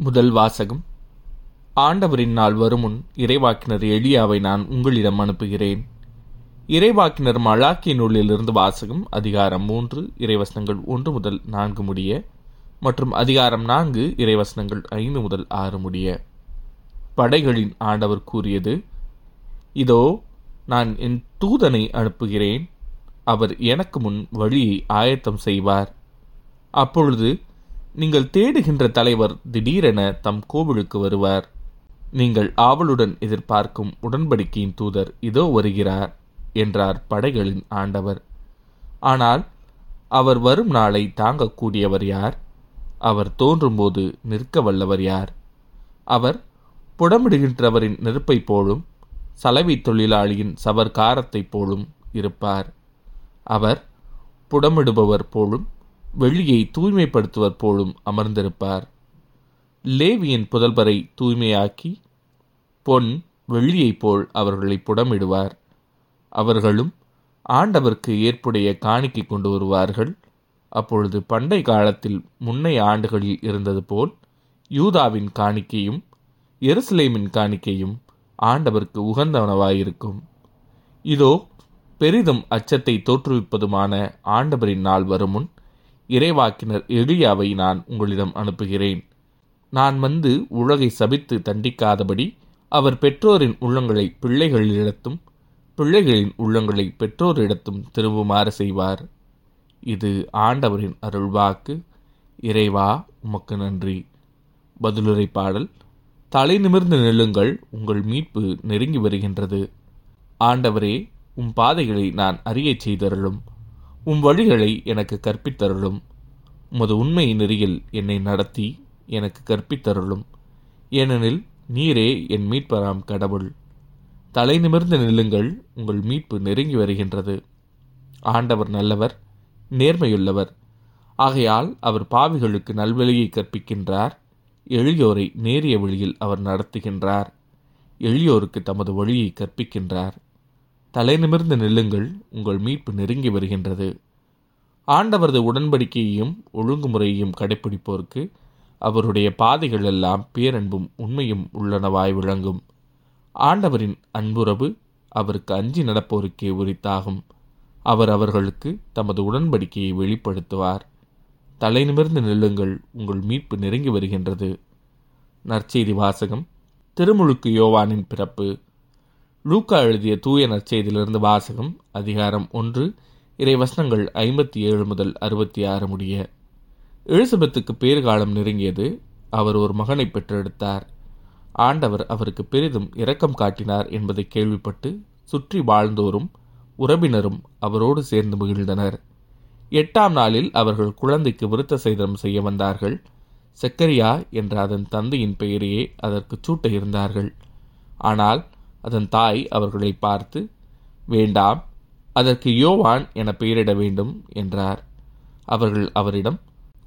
முதல் வாசகம். ஆண்டவரின் நாள் வருமுன் இறைவாக்கினர் எளியாவை நான் உங்களிடம் அனுப்புகிறேன். இறைவாக்கினர் மலாக்கிய நூலிலிருந்து வாசகம் அதிகாரம் மூன்று இறைவசனங்கள் ஒன்று முதல் நான்கு முடிய மற்றும் அதிகாரம் நான்கு இறைவசனங்கள் ஐந்து முதல் ஆறு முடிய. படைகளின் ஆண்டவர் கூறியது இதோ நான் என் தூதனை அனுப்புகிறேன். அவர் எனக்கு முன் வழியை ஆயத்தம் செய்வார். அப்பொழுது நீங்கள் தேடுகின்ற தலைவர் திடீரென தம் கோவிலுக்கு வருவார். நீங்கள் ஆவலுடன் எதிர்பார்க்கும் உடன்படிக்கையின் தூதர் இதோ வருகிறார் என்றார் படைகளின் ஆண்டவர். ஆனால் அவர் வரும் நாளை தாங்கக்கூடியவர் யார்? அவர் தோன்றும்போது நிற்க வல்லவர் யார்? அவர் புடமிடுகின்றவரின் நெருப்பைப் போலும் சலவை தொழிலாளியின் சவர்காரத்தைப் போலும் இருப்பார். அவர் புடமிடுபவர் போலும் வெளியை தூய்மைப்படுத்துவர் போலும் அமர்ந்திருப்பார். லேவியின் புதல்வரை தூய்மையாக்கி பொன் வெள்ளியைப் போல் அவர்களை புடமிடுவார். அவர்களும் ஆண்டவருக்கு ஏற்புடைய காணிக்கை கொண்டு வருவார்கள். அப்பொழுது பண்டை காலத்தில் முன்னைய ஆண்டுகளில் இருந்தது போல் யூதாவின் காணிக்கையும் எருசலேமின் காணிக்கையும் ஆண்டவருக்கு உகந்தவனவாயிருக்கும் இதோ பெரிதும் அச்சத்தை தோற்றுவிப்பதுமான ஆண்டவரின் நாள் வருமுன் இறைவாக்கினர் எளியாவை நான் உங்களிடம் அனுப்புகிறேன். நான் வந்து உலகை சபித்து தண்டிக்காதபடி அவர் பெற்றோரின் உள்ளங்களை பிள்ளைகளிடத்தும் பிள்ளைகளின் உள்ளங்களை பெற்றோரிடத்தும் திரும்புமாறு செய்வார். இது ஆண்டவரின் அருள்வாக்கு. இறைவா உமக்கு நன்றி. பதிலுரை பாடல் தலை நிமிர்ந்து நெல்லுங்கள் உங்கள் மீட்பு நெருங்கி வருகின்றது. ஆண்டவரே உம் பாதைகளை நான் அறியச் செய்தருளும். உம் வழிகளை எனக்கு கற்பித்தருளும். உமது உண்மை நெறியில் என்னை நடத்தி எனக்கு கற்பித்தருளும். ஏனெனில் நீரே என் மீட்பராம் கடவுள். தலை நிமிர்ந்து நில்லுங்கள் உங்கள் மீட்பு நெருங்கி வருகின்றது. ஆண்டவர் நல்லவர் நேர்மையுள்ளவர். ஆகையால் அவர் பாவிகளுக்கு நல்வழியை கற்பிக்கின்றார். எளியோரை நேரிய வழியில் அவர் நடத்துகின்றார். எளியோருக்கு தமது வழியை கற்பிக்கின்றார். தலை நிமிர்ந்து நில்லுங்கள் உங்கள் மீட்பு நெருங்கி வருகின்றது. ஆண்டவரது உடன்படிக்கையையும் ஒழுங்குமுறையையும் கடைபிடிப்போருக்கு அவருடைய பாதைகள் எல்லாம் பேரன்பும் உண்மையும் உள்ளனவாய் விளங்கும். ஆண்டவரின் அன்புறவு அவருக்கு அஞ்சி நடப்போருக்கே உரித்தாகும். அவர் அவர்களுக்கு தமது உடன்படிக்கையை வெளிப்படுத்துவார். தலை நிமிர்ந்து நில்லுங்கள் உங்கள் மீட்பு நெருங்கி வருகின்றது. நற்செய்தி வாசகம் திருமுழுக்கு யோவானின் பிறப்பு லூக்கா எழுதிய தூய நற்செய்தியிலிருந்து வாசகம் அதிகாரம் ஒன்று இறை வசனங்கள் ஐம்பத்தி ஏழு முதல் அறுபத்தி ஆறு முடிய. எலிசபெத்துக்கு பேறுகாலம் நெருங்கியது அவர் ஒரு மகனை பெற்றெடுத்தார். ஆண்டவர் அவருக்கு பெரிதும் இரக்கம் காட்டினார் என்பதை கேள்விப்பட்டு சுற்றி வாழ்ந்தோரும் உறவினரும் அவரோடு சேர்ந்து மகிழ்ந்தனர். எட்டாம் நாளில் அவர்கள் குழந்தைக்கு விருத்த சேதனம் செய்ய வந்தார்கள். செக்கரியா என்ற அதன் தந்தையின் பெயரையே அதற்கு சூட்ட இருந்தார்கள். ஆனால் அதன் தாய் அவர்களை பார்த்து வேண்டாம் அதற்கு யோவான் என பெயரிட வேண்டும் என்றார். அவர்கள் அவரிடம்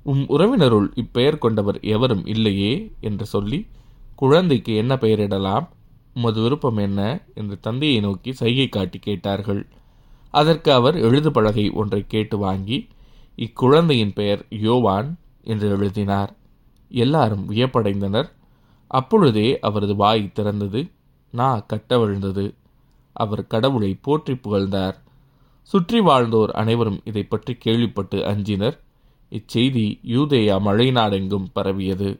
உம் உறவினருள் இப்பெயர் கொண்டவர் எவரும் இல்லையே என்று சொல்லி குழந்தைக்கு என்ன பெயரிடலாம் உமது விருப்பம் என்ன? என்று தந்தையை நோக்கி சைகை காட்டி கேட்டார்கள். அதற்கு அவர் எழுது பலகை ஒன்றை கேட்டு வாங்கி இக்குழந்தையின் பெயர் யோவான் என்று எழுதினார். எல்லாரும் வியப்படைந்தனர். அப்பொழுதே அவரது வாய் திறந்தது. நா கட்டவிழ்ந்தது அவர் கடவுளை போற்றி புகழ்ந்தார். சுற்றி வாழ்ந்தோர் அனைவரும் இதை பற்றி கேள்விப்பட்டு அஞ்சினர். இச்செய்தி யூதேயா மழைநாடெங்கும் பரவியது.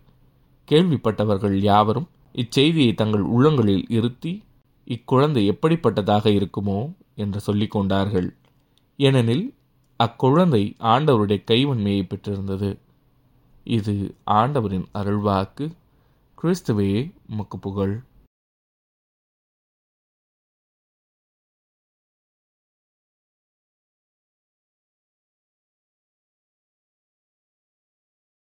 கேள்விப்பட்டவர்கள் யாவரும் இச்செய்தியை தங்கள் உள்ளங்களில் இருத்தி இக்குழந்தை எப்படிப்பட்டதாக இருக்குமோ என்று சொல்லிக் கொண்டார்கள். ஏனெனில் அக்குழந்தை ஆண்டவருடைய கைவன்மையை பெற்றிருந்தது. இது ஆண்டவரின் அருள்வாக்கு. கிறிஸ்துவையே உமக்கு புகழ்.